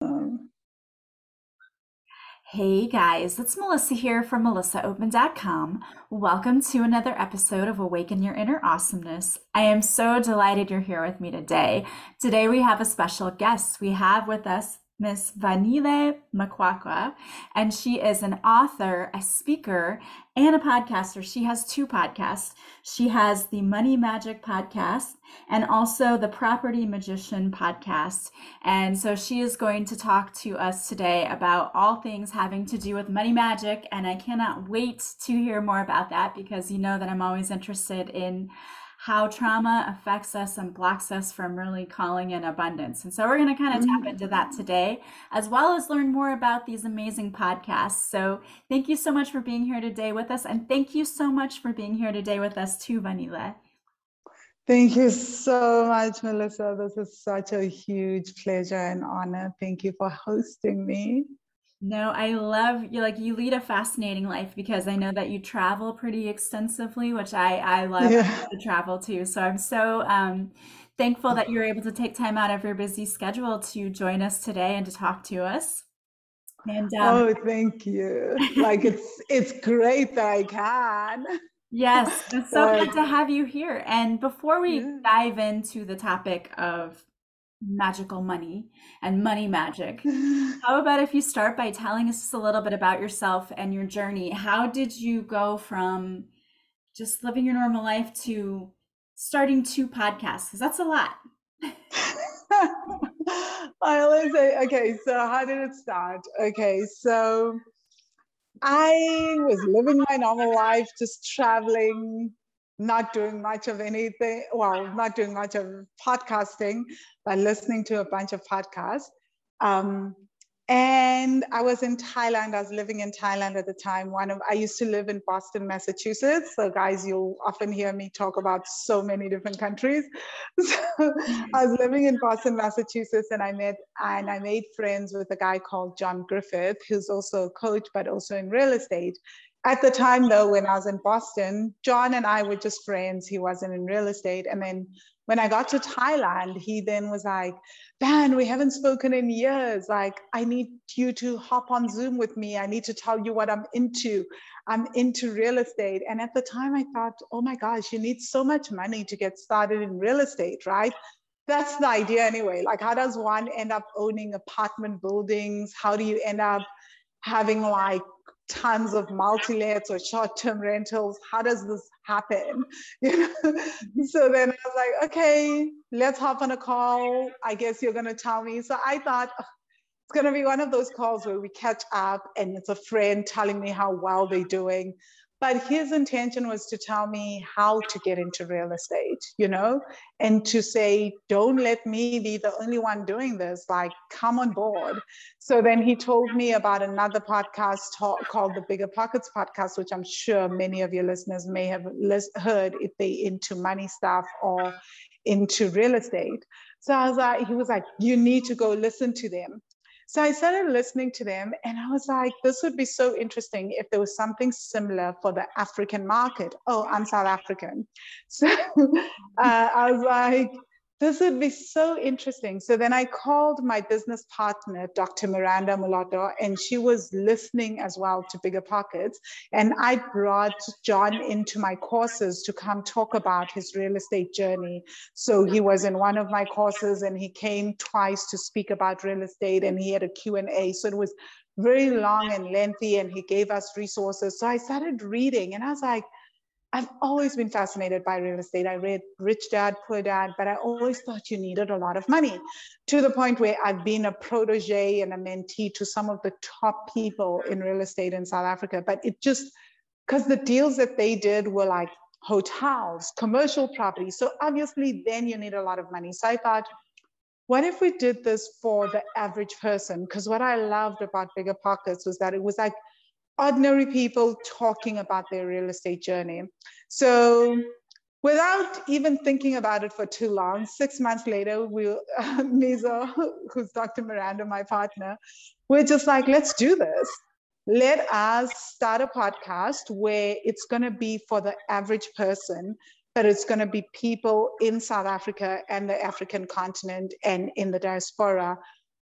Um, hey guys, it's Melissa here from melissaopen.com. Welcome to another episode of Awaken Your Inner Awesomeness. I am so delighted you're here with me today. Today we have a special guest. We have with us Miss Vangile Makwakwa, and she is an author, a speaker, and a podcaster. She has two podcasts. She has the Money Magic podcast and also the Property Magician podcast. And so she is going to talk to us today about all things having to do with money magic. And I cannot wait to hear more about that because you know that I'm always interested in how trauma affects us and blocks us from really calling in abundance. And so we're going to kind of tap mm. into that today, as well as learn more about these amazing podcasts. So thank you so much for being here today with us. And thank you so much for being here today with us too, Vangile. Thank you so much, Melissa. This is such a huge pleasure and honor. Thank you for hosting me. No, I love you. Like you lead a fascinating life because I know that you travel pretty extensively, which I I love yeah. to travel too. So I'm so um, thankful that you're able to take time out of your busy schedule to join us today and to talk to us. And um, oh, thank you. like it's it's great that I can. Yes, it's so glad to have you here. And before we yeah. dive into the topic of magical money and money magic. How about if you start by telling us a little bit about yourself and your journey? How did you go from just living your normal life to starting two podcasts? Because that's a lot. I always say, okay, so how did it start? Okay, so I was living my normal life, just traveling, not doing much of anything, well, not doing much of podcasting, but listening to a bunch of podcasts. Um, and I was in Thailand. I was living in Thailand at the time. One of I used to live in Boston, Massachusetts. So, guys, you'll often hear me talk about so many different countries. So, I was living in Boston, Massachusetts, and I met and I made friends with a guy called John Griffith, who's also a coach, but also in real estate. At the time, mm-hmm. though, when I was in Boston, John and I were just friends. He wasn't in real estate. And then when I got to Thailand, he then was like, Van, we haven't spoken in years. Like, I need you to hop on Zoom with me. I need to tell you what I'm into. I'm into real estate. And at the time, I thought, oh my gosh, you need so much money to get started in real estate, right? That's the idea anyway. Like, how does one end up owning apartment buildings? How do you end up having like tons of multi-lets or short-term rentals. How does this happen? You know? So then i was like okay let's hop on a call. I guess you're going to tell me. So i thought it's going to be one of those calls where we catch up and it's a friend telling me how well they're doing but his intention was to tell me how to get into real estate you know and to say don't let me be the only one doing this like come on board. So then he told me about another podcast talk, called the bigger pockets podcast which i'm sure many of your listeners may have heard if they into money stuff or into real estate. So i was like he was like you need to go listen to them so I started listening to them and I was like, this would be so interesting if there was something similar for the African market. Oh, I'm South African. So uh, I was like, this would be so interesting. So then I called my business partner, Dr. Miranda Mulatto, and she was listening as well to Bigger Pockets. And I brought John into my courses to come talk about his real estate journey. So he was in one of my courses and he came twice to speak about real estate and he had a Q&A. So it was very long and lengthy and he gave us resources. So I started reading and I was like, I've always been fascinated by real estate. I read Rich Dad, Poor Dad, but I always thought you needed a lot of money to the point where I've been a protege and a mentee to some of the top people in real estate in South Africa. But it just, because the deals that they did were like hotels, commercial property. So obviously, then you need a lot of money. So I thought, what if we did this for the average person? Because what I loved about Bigger Pockets was that it was like, ordinary people talking about their real estate journey. So without even thinking about it for too long, six months later, we, uh, Mizo, who's Dr. Miranda, my partner, we're just like, let's do this. Let us start a podcast where it's going to be for the average person, but it's going to be people in South Africa and the African continent and in the diaspora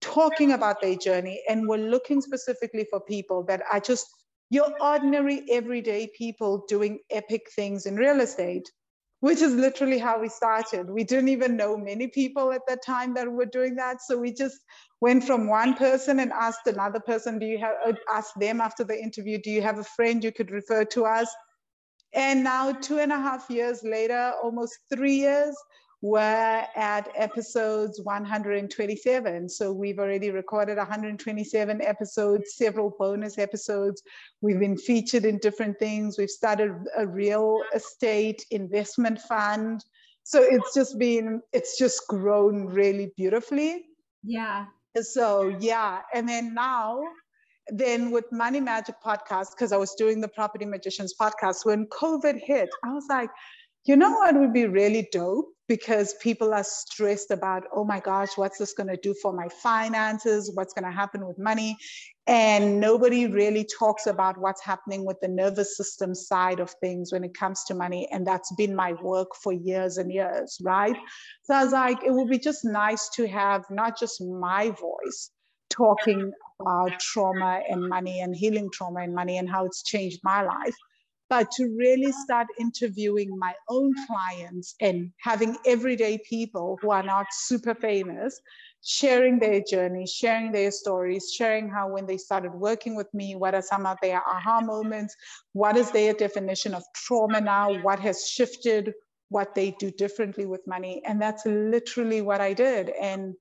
talking about their journey. And we're looking specifically for people that are just your ordinary, everyday people doing epic things in real estate, which is literally how we started. We didn't even know many people at that time that were doing that. So we just went from one person and asked another person, do you have, uh, asked them after the interview, do you have a friend you could refer to us? And now, two and a half years later, almost three years, we're at episodes 127. So we've already recorded 127 episodes, several bonus episodes. We've been featured in different things. We've started a real estate investment fund. So it's just been, it's just grown really beautifully. Yeah. So, yeah. And then now, then with Money Magic podcast, because I was doing the Property Magicians podcast, when COVID hit, I was like, you know what would be really dope? Because people are stressed about, oh my gosh, what's this going to do for my finances? What's going to happen with money? And nobody really talks about what's happening with the nervous system side of things when it comes to money. And that's been my work for years and years, right? So I was like, it would be just nice to have not just my voice talking about trauma and money and healing trauma and money and how it's changed my life, but to really start interviewing my own clients and having everyday people who are not super famous sharing their journey, sharing their stories, sharing how when they started working with me, what are some of their aha moments, what is their definition of trauma now, what has shifted, what they do differently with money. And that's literally what I did. And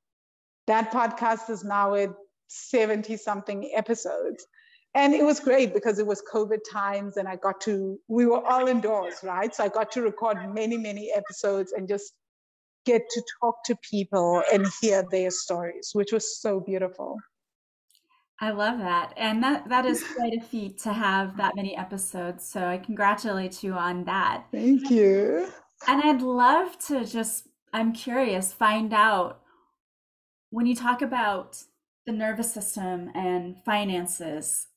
that podcast is now at 70 something episodes and it was great because it was covid times and i got to we were all indoors right? So i got to record many many episodes and just get to talk to people and hear their stories which was so beautiful. I love that. And that that is quite a feat to have that many episodes. So i congratulate you on that. Thank you. And i'd love to just i'm curious find out when you talk about the nervous system and finances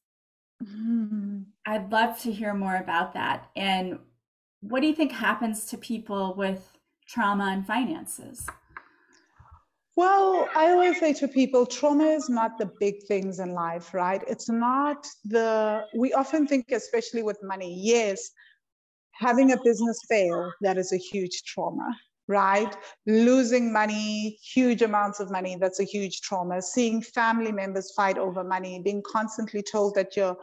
Mm. I'd love to hear more about that. And what do you think happens to people with trauma and finances? Well, I always say to people, trauma is not the big things in life, right? It's not the, we often think, especially with money, yes, having a business fail, that is a huge trauma, right? Losing money, huge amounts of money, that's a huge trauma. Seeing family members fight over money, being constantly told that you're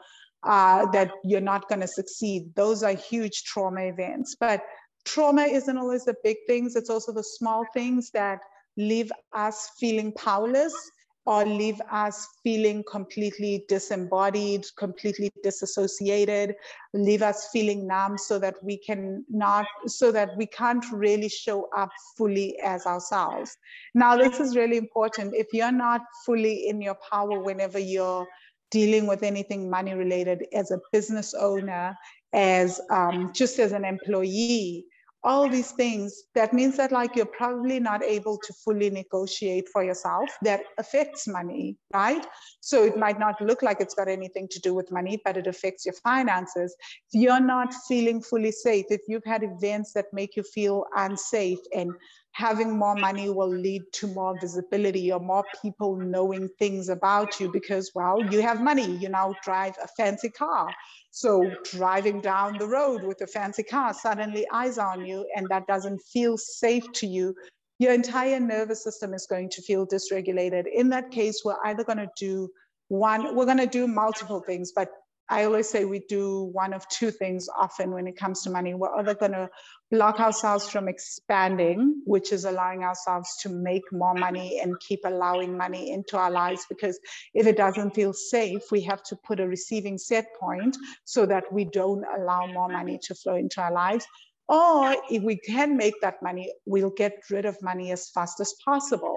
uh, that you're not going to succeed. Those are huge trauma events. But trauma isn't always the big things. It's also the small things that leave us feeling powerless or leave us feeling completely disembodied, completely disassociated, leave us feeling numb so that we can not, so that we can't really show up fully as ourselves. Now, this is really important. If you're not fully in your power whenever you're dealing with anything money related as a business owner, as um, just as an employee, all these things, that means that like you're probably not able to fully negotiate for yourself. That affects money, right? So it might not look like it's got anything to do with money, but it affects your finances. If you're not feeling fully safe, if you've had events that make you feel unsafe and having more money will lead to more visibility or more people knowing things about you because, well, you have money. You now drive a fancy car. So driving down the road with a fancy car, suddenly eyes on you, and that doesn't feel safe to you. Your entire nervous system is going to feel dysregulated. In that case, we're either going to do one, we're going to do multiple things, but I always say we do one of two things often when it comes to money. We're either going to block ourselves from expanding, which is allowing ourselves to make more money and keep allowing money into our lives. Because if it doesn't feel safe, we have to put a receiving set point so that we don't allow more money to flow into our lives. Or if we can make that money, we'll get rid of money as fast as possible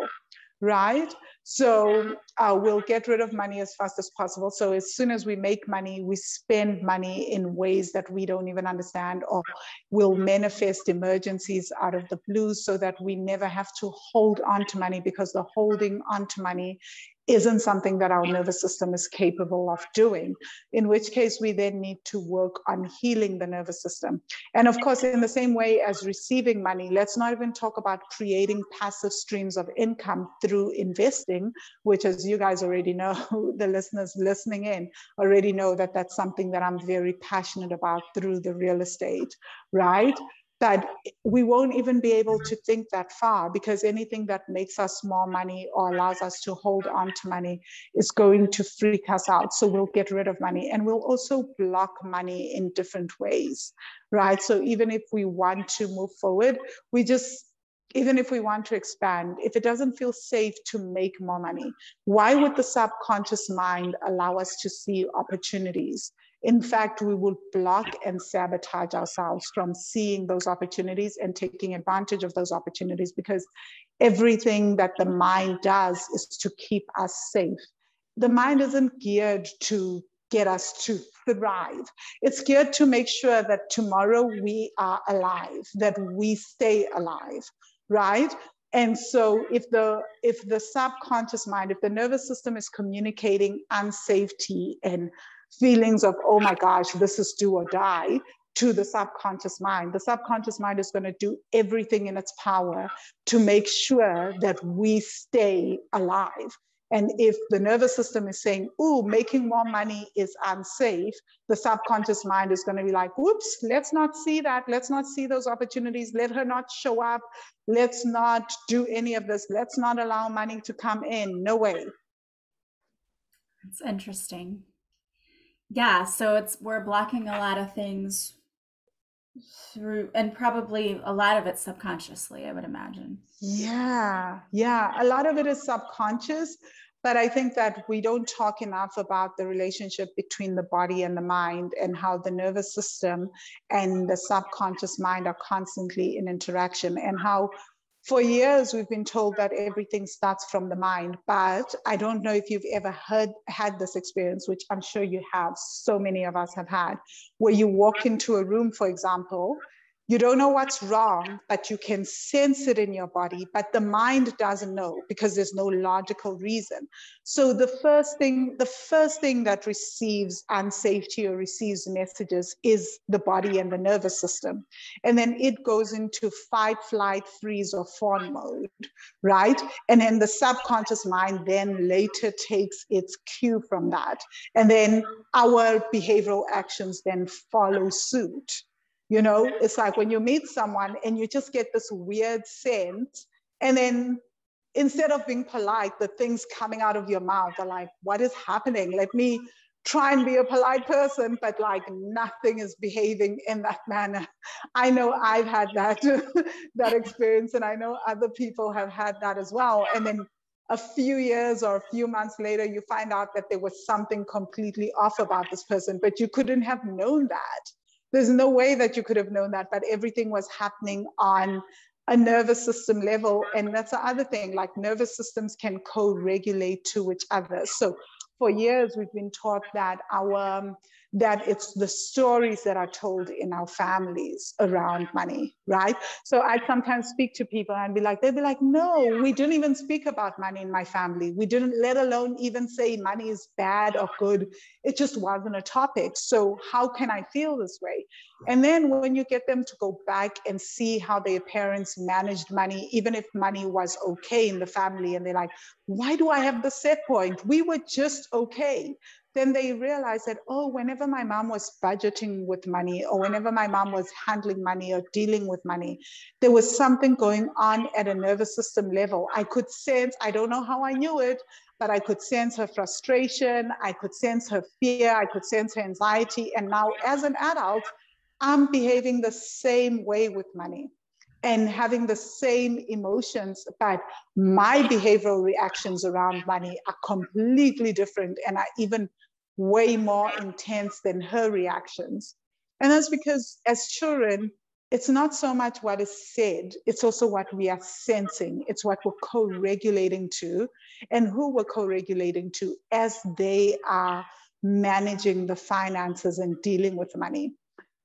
right? So uh, we'll get rid of money as fast as possible. So as soon as we make money, we spend money in ways that we don't even understand, or we'll manifest emergencies out of the blue so that we never have to hold on to money because the holding on to money isn't something that our nervous system is capable of doing, in which case we then need to work on healing the nervous system. And of course, in the same way as receiving money, let's not even talk about creating passive streams of income through investing which, as you guys already know, the listeners listening in already know that that's something that I'm very passionate about through the real estate, right? That we won't even be able to think that far because anything that makes us more money or allows us to hold on to money is going to freak us out. So we'll get rid of money and we'll also block money in different ways, right? So even if we want to move forward, we just even if we want to expand, if it doesn't feel safe to make more money, why would the subconscious mind allow us to see opportunities? In fact, we will block and sabotage ourselves from seeing those opportunities and taking advantage of those opportunities because everything that the mind does is to keep us safe. The mind isn't geared to get us to thrive. It's geared to make sure that tomorrow we are alive, that we stay alive, right? And so if the if the subconscious mind, if the nervous system is communicating unsafety and feelings of, oh my gosh, this is do or die to the subconscious mind. The subconscious mind is going to do everything in its power to make sure that we stay alive. And if the nervous system is saying, oh, making more money is unsafe, the subconscious mind is going to be like, whoops, let's not see that. Let's not see those opportunities. Let her not show up. Let's not do any of this. Let's not allow money to come in. No way. It's interesting. Yeah, so it's we're blocking a lot of things through and probably a lot of it subconsciously, I would imagine. Yeah. Yeah, a lot of it is subconscious, but I think that we don't talk enough about the relationship between the body and the mind and how the nervous system and the subconscious mind are constantly in interaction and how for years we've been told that everything starts from the mind but i don't know if you've ever heard had this experience which i'm sure you have so many of us have had where you walk into a room for example you don't know what's wrong, but you can sense it in your body, but the mind doesn't know because there's no logical reason. So the first thing, the first thing that receives unsafety or receives messages is the body and the nervous system. And then it goes into fight, flight, freeze, or fawn mode, right? And then the subconscious mind then later takes its cue from that. And then our behavioral actions then follow suit you know, it's like when you meet someone and you just get this weird sense, and then instead of being polite, the things coming out of your mouth are like, what is happening? Let me try and be a polite person, but like nothing is behaving in that manner. I know I've had that that experience, and I know other people have had that as well. And then a few years or a few months later, you find out that there was something completely off about this person, but you couldn't have known that there's no way that you could have known that, but everything was happening on a nervous system level. And that's the other thing, like nervous systems can co-regulate to each other. So for years, we've been taught that our um, that it's the stories that are told in our families around money, right? So I'd sometimes speak to people and be like, they'd be like, no, we didn't even speak about money in my family. We didn't, let alone even say money is bad or good. It just wasn't a topic. So how can I feel this way? And then when you get them to go back and see how their parents managed money, even if money was okay in the family, and they're like, why do I have the set point? We were just okay then they realized that, oh, whenever my mom was budgeting with money or whenever my mom was handling money or dealing with money, there was something going on at a nervous system level. I could sense, I don't know how I knew it, but I could sense her frustration, I could sense her fear, I could sense her anxiety. And now, as an adult, I'm behaving the same way with money and having the same emotions, but my behavioral reactions around money are completely different and are even way more intense than her reactions. And that's because as children, it's not so much what is said, it's also what we are sensing. It's what we're co regulating to and who we're co regulating to as they are managing the finances and dealing with money.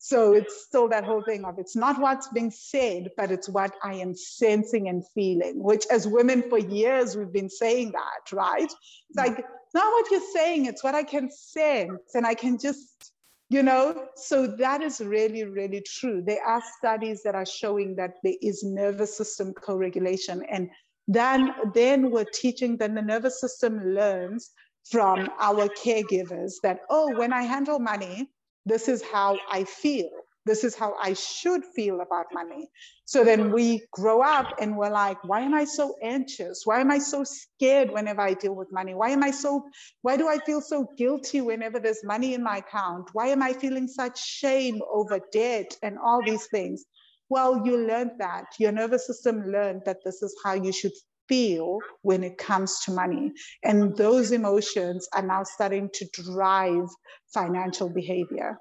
So it's still that whole thing of it's not what's being said, but it's what I am sensing and feeling, which as women for years we've been saying that, right? It's like not what you're saying, it's what I can sense. And I can just, you know, so that is really, really true. There are studies that are showing that there is nervous system co regulation. And then then we're teaching then the nervous system learns from our caregivers that oh when i handle money this is how i feel this is how I should feel about money. So then we grow up and we're like, why am I so anxious? Why am I so scared whenever I deal with money? Why am I so, why do I feel so guilty whenever there's money in my account? Why am I feeling such shame over debt and all these things? Well, you learned that. Your nervous system learned that this is how you should feel when it comes to money. And those emotions are now starting to drive financial behavior.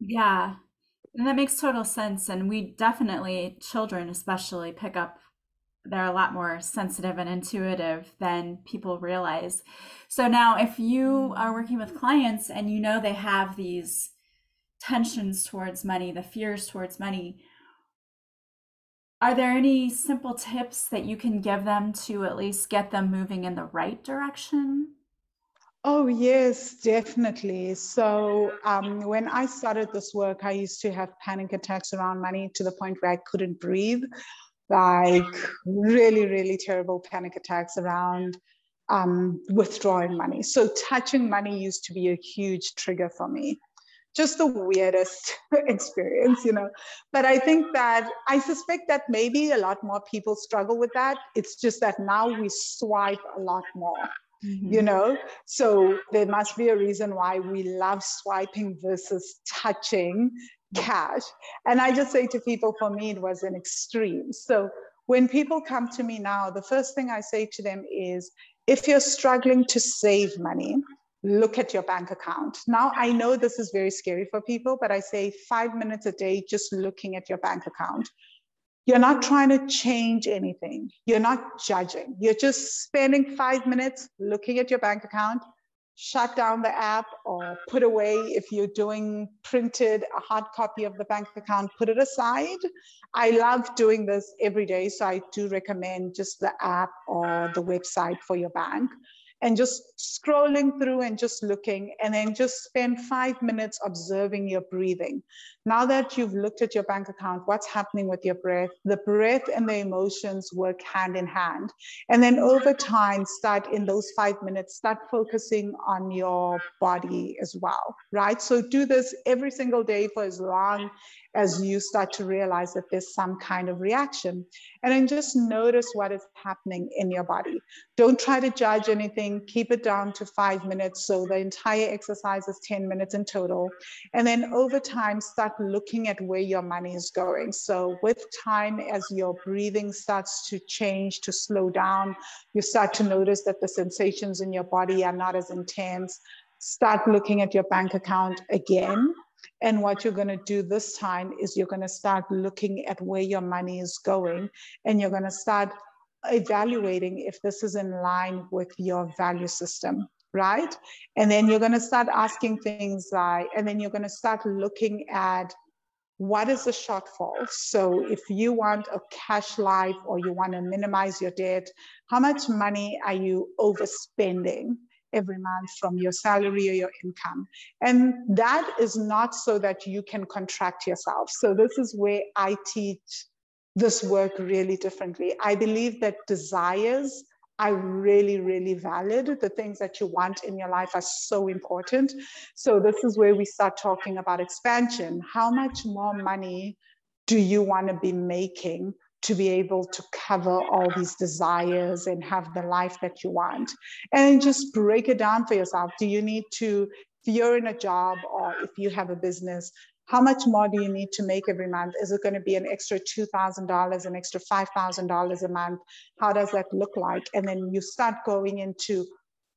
Yeah, and that makes total sense. And we definitely, children especially, pick up, they're a lot more sensitive and intuitive than people realize. So now, if you are working with clients and you know they have these tensions towards money, the fears towards money, are there any simple tips that you can give them to at least get them moving in the right direction? Oh, yes, definitely. So, um, when I started this work, I used to have panic attacks around money to the point where I couldn't breathe, like really, really terrible panic attacks around um, withdrawing money. So, touching money used to be a huge trigger for me. Just the weirdest experience, you know. But I think that I suspect that maybe a lot more people struggle with that. It's just that now we swipe a lot more Mm-hmm. You know, so there must be a reason why we love swiping versus touching cash. And I just say to people, for me, it was an extreme. So when people come to me now, the first thing I say to them is if you're struggling to save money, look at your bank account. Now, I know this is very scary for people, but I say five minutes a day just looking at your bank account. You're not trying to change anything. You're not judging. You're just spending five minutes looking at your bank account, shut down the app or put away if you're doing printed a hard copy of the bank account, put it aside. I love doing this every day. So I do recommend just the app or the website for your bank and just scrolling through and just looking, and then just spend five minutes observing your breathing. Now that you've looked at your bank account, what's happening with your breath? The breath and the emotions work hand in hand. And then over time, start in those five minutes, start focusing on your body as well, right? So do this every single day for as long as you start to realize that there's some kind of reaction. And then just notice what is happening in your body. Don't try to judge anything, keep it down to five minutes. So the entire exercise is 10 minutes in total. And then over time, start looking at where your money is going. So with time, as your breathing starts to change, to slow down, you start to notice that the sensations in your body are not as intense. Start looking at your bank account again and what you're going to do this time is you're going to start looking at where your money is going and you're going to start evaluating if this is in line with your value system right and then you're going to start asking things like and then you're going to start looking at what is the shortfall so if you want a cash life or you want to minimize your debt how much money are you overspending every month from your salary or your income. And that is not so that you can contract yourself. So, this is where I teach this work really differently. I believe that desires are really, really valid. The things that you want in your life are so important. So, this is where we start talking about expansion. How much more money do you want to be making to be able to cover all these desires and have the life that you want. And just break it down for yourself. Do you need to, if you're in a job or if you have a business, how much more do you need to make every month? Is it going to be an extra $2,000, an extra $5,000 a month? How does that look like? And then you start going into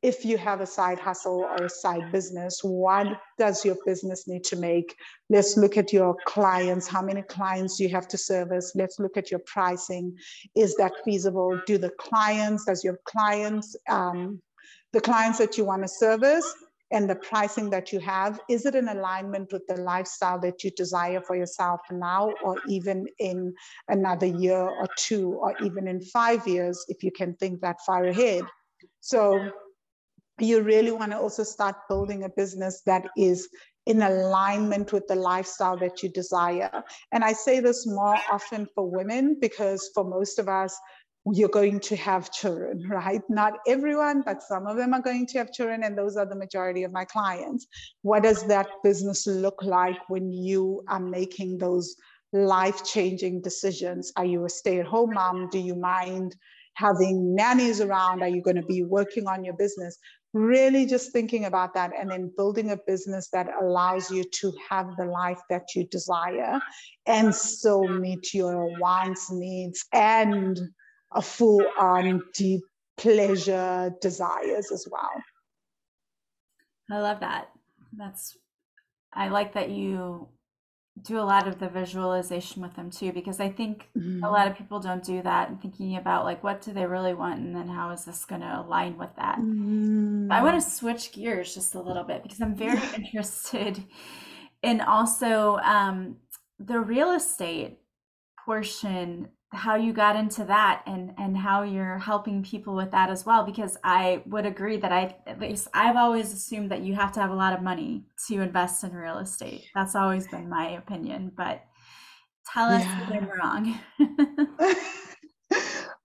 if you have a side hustle or a side business, what does your business need to make? Let's look at your clients. How many clients do you have to service? Let's look at your pricing. Is that feasible? Do the clients, does your clients, um, the clients that you want to service and the pricing that you have, is it in alignment with the lifestyle that you desire for yourself now or even in another year or two or even in five years if you can think that far ahead? So you really want to also start building a business that is in alignment with the lifestyle that you desire. And I say this more often for women because for most of us, you're going to have children, right? Not everyone, but some of them are going to have children, and those are the majority of my clients. What does that business look like when you are making those life changing decisions? Are you a stay at home mom? Do you mind having nannies around? Are you going to be working on your business? Really just thinking about that and then building a business that allows you to have the life that you desire and still meet your wants, needs, and a full on deep pleasure desires as well. I love that. That's I like that you do a lot of the visualization with them too because I think mm-hmm. a lot of people don't do that and thinking about like what do they really want and then how is this going to align with that. Mm-hmm. I want to switch gears just a little bit because I'm very interested in also um, the real estate portion how you got into that and and how you're helping people with that as well because i would agree that i at least i've always assumed that you have to have a lot of money to invest in real estate. That's always been my opinion but tell us yeah. if i'm wrong.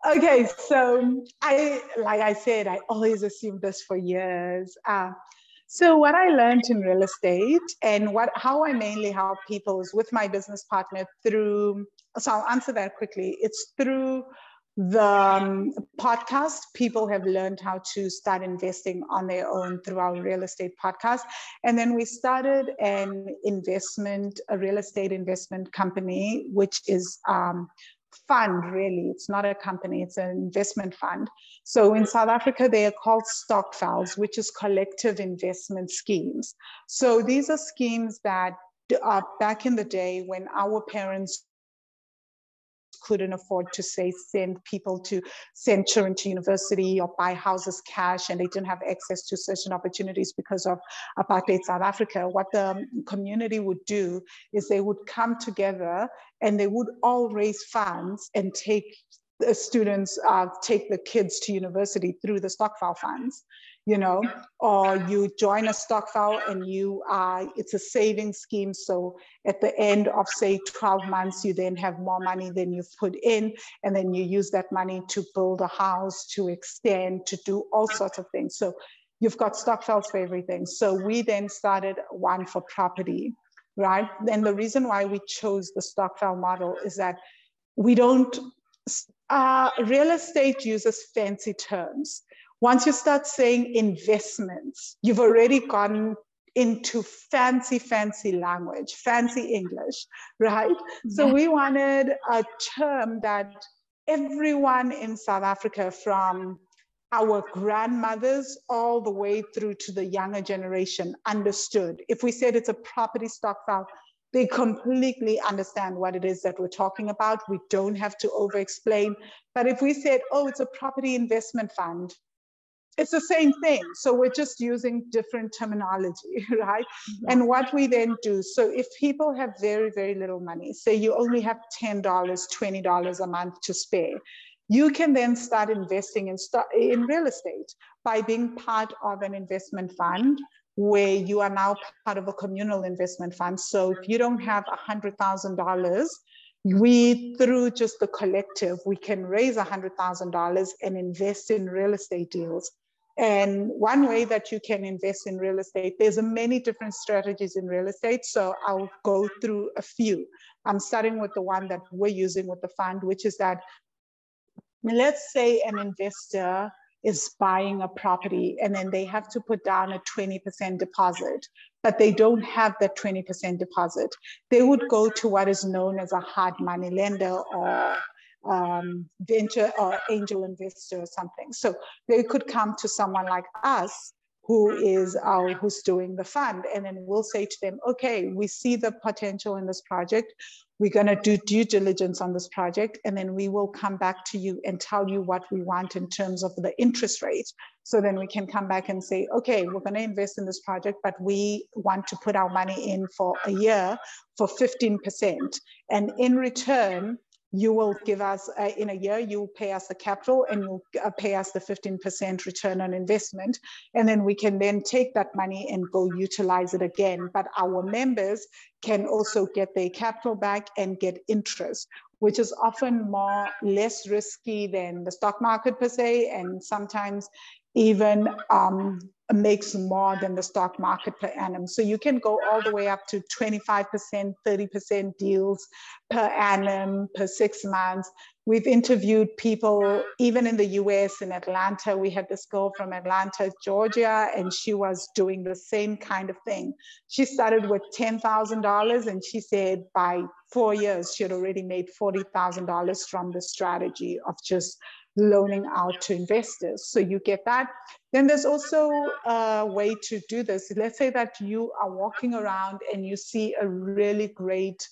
Okay so i like i said i always assumed this for years. Uh, so what I learned in real estate and what how I mainly help people is with my business partner through. So I'll answer that quickly. It's through the um, podcast. People have learned how to start investing on their own through our real estate podcast, and then we started an investment, a real estate investment company, which is um, fund, really. It's not a company, it's an investment fund. So in South Africa, they are called stokvels, which is collective investment schemes. So these are schemes that uh, back in the day when our parents couldn't afford to say send people to send children to university or buy houses cash and they didn't have access to certain opportunities because of apartheid South Africa, what the community would do is they would come together and they would all raise funds and take the students uh, take the kids to university through the stokvel funds you know, or you join a stokvel and you are, it's a saving scheme. So at the end of say 12 months, you then have more money than you've put in, and then you use that money to build a house, to extend, to do all sorts of things. So you've got stokvels for everything. So we then started one for property, right? And the reason why we chose the stokvel model is that we don't, uh, real estate uses fancy terms. Once you start saying investments, you've already gone into fancy, fancy language, fancy English, right? Yeah. So we wanted a term that everyone in South Africa, from our grandmothers all the way through to the younger generation, understood. If we said it's a property stokvel, they completely understand what it is that we're talking about. We don't have to over explain. But if we said, oh, it's a property investment fund, it's the same thing. So we're just using different terminology, right? Yeah. And what we then do, so if people have very, very little money, say you only have $10, $20 a month to spare, you can then start investing in, in real estate by being part of an investment fund where you are now part of a communal investment fund. So if you don't have $100,000, we, through just the collective, we can raise $100,000 and invest in real estate deals and one way that you can invest in real estate, there's many different strategies in real estate. So I'll go through a few. I'm starting with the one that we're using with the fund, which is that let's say an investor is buying a property and then they have to put down a 20% deposit, but they don't have that 20% deposit. They would go to what is known as a hard money lender or um, venture or angel investor or something. So they could come to someone like us who mm-hmm. is our who's doing the fund. And then we'll say to them okay we see the potential in this project. We're going to do due diligence on this project and then we will come back to you and tell you what we want in terms of the interest rate so then we can come back and say okay we're going to invest in this project but we want to put our money in for a year for 15% and in return you will give us uh, in a year you'll pay us the capital and you'll uh, pay us the 15% return on investment. And then we can then take that money and go utilize it again. But our members can also get their capital back and get interest which is often more less risky than the stock market per se and sometimes even um, makes more than the stock market per annum. So you can go all the way up to 25%, 30% deals per annum, per six months. We've interviewed people, even in the US, in Atlanta. We had this girl from Atlanta, Georgia, and she was doing the same kind of thing. She started with $10,000, and she said by four years, she had already made $40,000 from the strategy of just loaning out to investors. So you get that. Then there's also a way to do this. Let's say that you are walking around and you see a really great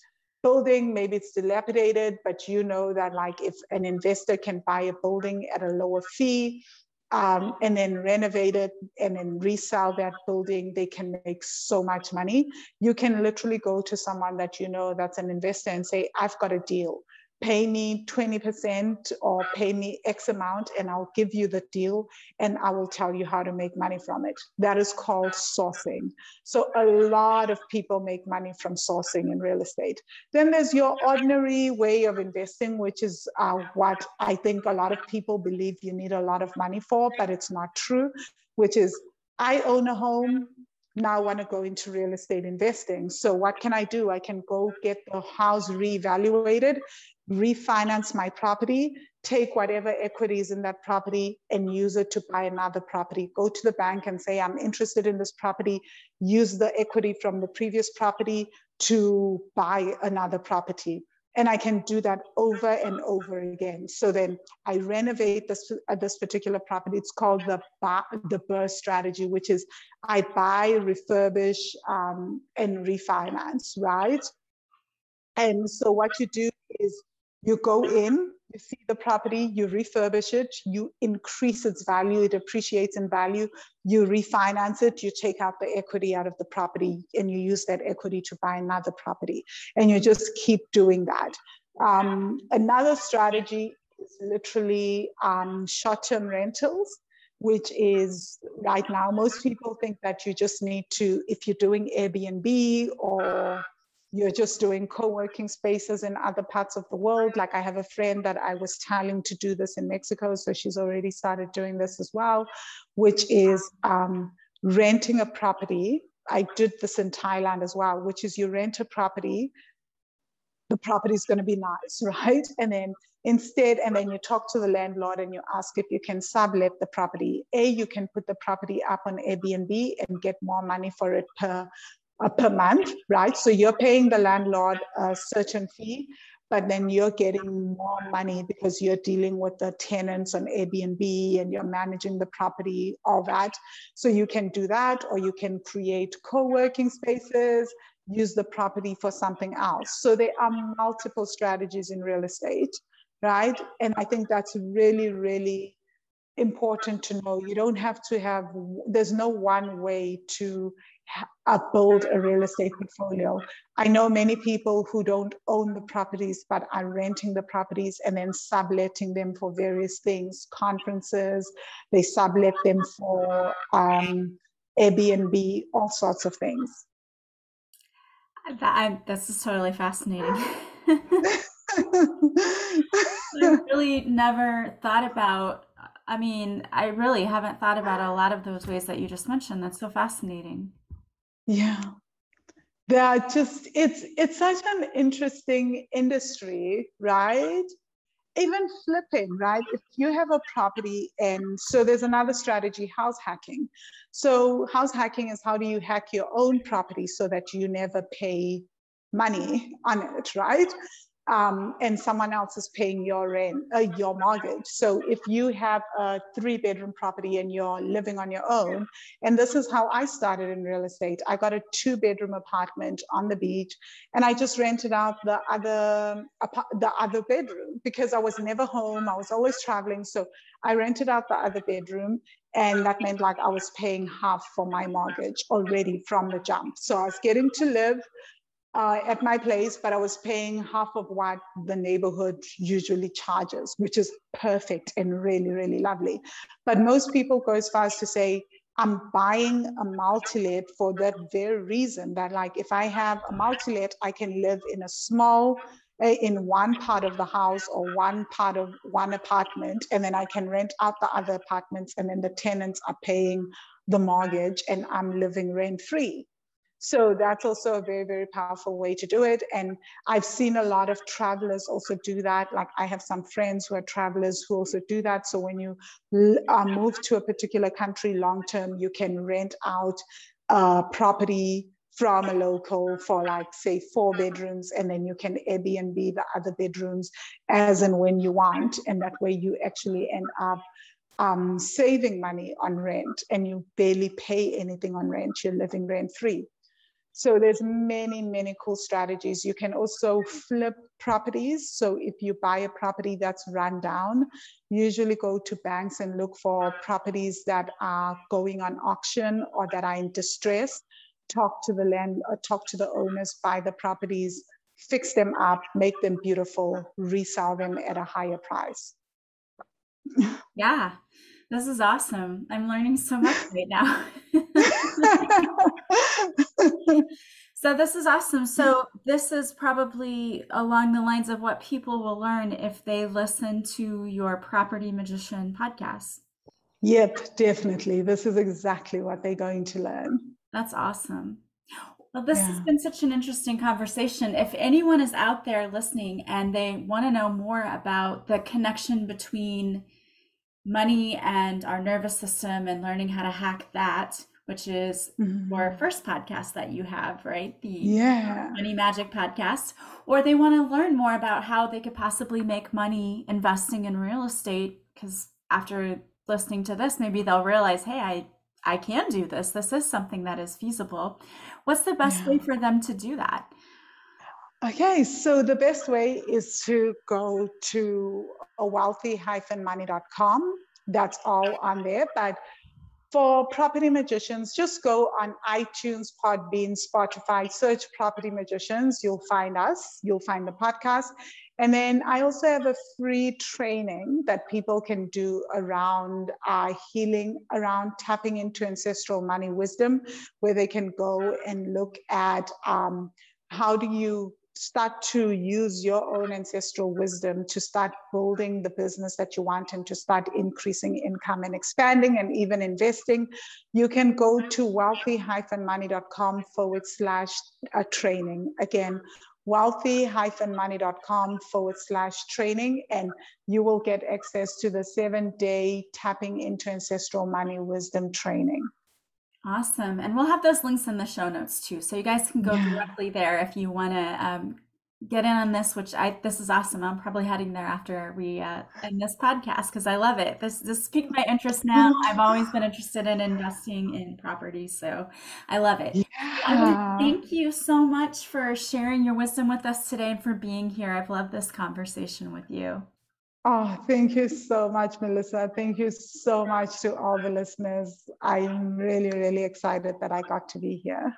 building, maybe it's dilapidated, but you know that like if an investor can buy a building at a lower fee, um, and then renovate it and then resell that building, they can make so much money. You can literally go to someone that you know that's an investor and say, I've got a deal pay me 20% or pay me X amount and I'll give you the deal and I will tell you how to make money from it. That is called sourcing. So a lot of people make money from sourcing in real estate. Then there's your ordinary way of investing, which is uh, what I think a lot of people believe you need a lot of money for, but it's not true, which is I own a home, now want to go into real estate investing. So what can I do? I can go get the house reevaluated refinance my property, take whatever equity is in that property and use it to buy another property. Go to the bank and say, I'm interested in this property, use the equity from the previous property to buy another property. And I can do that over and over again. So then I renovate this, uh, this particular property. It's called the, the BRRRR strategy, which is I buy, refurbish, um, and refinance, right? And so what you do is you go in, you see the property, you refurbish it, you increase its value, it appreciates in value, you refinance it, you take out the equity out of the property, and you use that equity to buy another property. And you just keep doing that. Um, another strategy is literally um, short term rentals which is right now most people think that you just need to if you're doing airbnb or you're just doing co-working spaces in other parts of the world. Like i have a friend that i was telling to do this in mexico so she's already started doing this as well which is um, renting a property. I did this in thailand as well which is you rent a property the property is going to be nice right? And then instead and then you talk to the landlord and you ask if you can sublet the property. A you can put the property up on airbnb and get more money for it per uh, per month, right? So you're paying the landlord a certain fee, but then you're getting more money because you're dealing with the tenants on Airbnb and you're managing the property, all that. So you can do that, or you can create co working spaces, use the property for something else. So there are multiple strategies in real estate, right? And I think that's really, really important to know. You don't have to have, there's no one way to build a real estate portfolio. I know many people who don't own the properties but are renting the properties and then subletting them for various things, conferences, they sublet them for um, Airbnb, all sorts of things. That, I, this is totally fascinating. I really never thought about I mean, I really haven't thought about a lot of those ways that you just mentioned. That's so fascinating. Yeah. That just it's it's such an interesting industry, right? Even flipping, right? If you have a property and so there's another strategy, house hacking. So house hacking is how do you hack your own property so that you never pay money on it, right? Um, and someone else is paying your rent, uh, your mortgage. So if you have a three bedroom property and you're living on your own, and this is how I started in real estate. I got a two bedroom apartment on the beach, and I just rented out the other the other bedroom because I was never home. I was always traveling, so I rented out the other bedroom, and that meant like I was paying half for my mortgage already from the jump. So I was getting to live uh, at my place, but I was paying half of what the neighborhood usually charges, which is perfect and really, really lovely. But most people go as far as to say, I'm buying a multi-let for that very reason that like if I have a multi-let, I can live in a small eh, in one part of the house or one part of one apartment and then I can rent out the other apartments and then the tenants are paying the mortgage and I'm living rent free. So that's also a very, very powerful way to do it. And I've seen a lot of travelers also do that. Like I have some friends who are travelers who also do that. So when you uh, move to a particular country long term, you can rent out a property from a local for like say four bedrooms and then you can airbnb the other bedrooms as and when you want and that way you actually end up um, saving money on rent and you barely pay anything on rent you're living rent free so there's many, many cool strategies. You can also flip properties. So if you buy a property that's run down, usually go to banks and look for properties that are going on auction or that are in distress. Talk to the land, or uh, talk to the owners, buy the properties, fix them up, make them beautiful, resell them at a higher price. Yeah, this is awesome. I'm learning so much right now. so this is awesome. So this is probably along the lines of what people will learn if they listen to your Property Magician podcast. Yep, definitely. This is exactly what they're going to learn. That's awesome. Well, this yeah. has been such an interesting conversation. If anyone is out there listening and they want to know more about the connection between money and our nervous system and learning how to hack that, which is mm-hmm. your first podcast that you have, right? The yeah. Money Magic podcast. Or they want to learn more about how they could possibly make money investing in real estate. Because after listening to this, maybe they'll realize, hey, I, I can do this. This is something that is feasible. What's the best yeah. way for them to do that? Okay, so the best way is to go to a wealthy-money.com. That's all on there. But for property magicians, just go on iTunes, Podbean, Spotify, search property magicians. You'll find us, you'll find the podcast. And then I also have a free training that people can do around uh, healing, around tapping into ancestral money wisdom, where they can go and look at um, how do you start to use your own ancestral wisdom to start building the business that you want and to start increasing income and expanding and even investing, you can go to wealthy-money.com forward slash uh, training. Again, wealthy-money.com forward slash training, and you will get access to the seven day tapping into ancestral money wisdom training. Awesome. And we'll have those links in the show notes too. So you guys can go yeah. directly there if you want to um, get in on this, which I, this is awesome. I'm probably heading there after we uh, end this podcast because I love it. This, this piqued my interest now. I've always been interested in investing in property. So I love it. Yeah. thank you so much for sharing your wisdom with us today and for being here. I've loved this conversation with you. Oh, thank you so much, Melissa. Thank you so much to all the listeners. I'm really, really excited that I got to be here.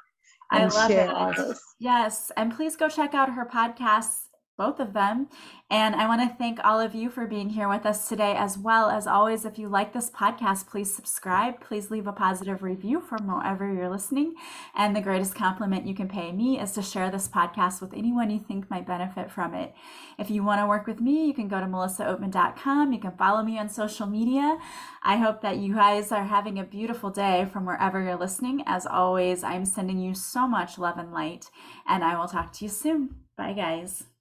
I love it. Yes. And please go check out her podcasts both of them. And I want to thank all of you for being here with us today, as well as always. If you like this podcast, please subscribe. Please leave a positive review from wherever you're listening. And the greatest compliment you can pay me is to share this podcast with anyone you think might benefit from it. If you want to work with me, you can go to melissaoatman.com. You can follow me on social media. I hope that you guys are having a beautiful day from wherever you're listening. As always, I'm sending you so much love and light, and I will talk to you soon. Bye, guys.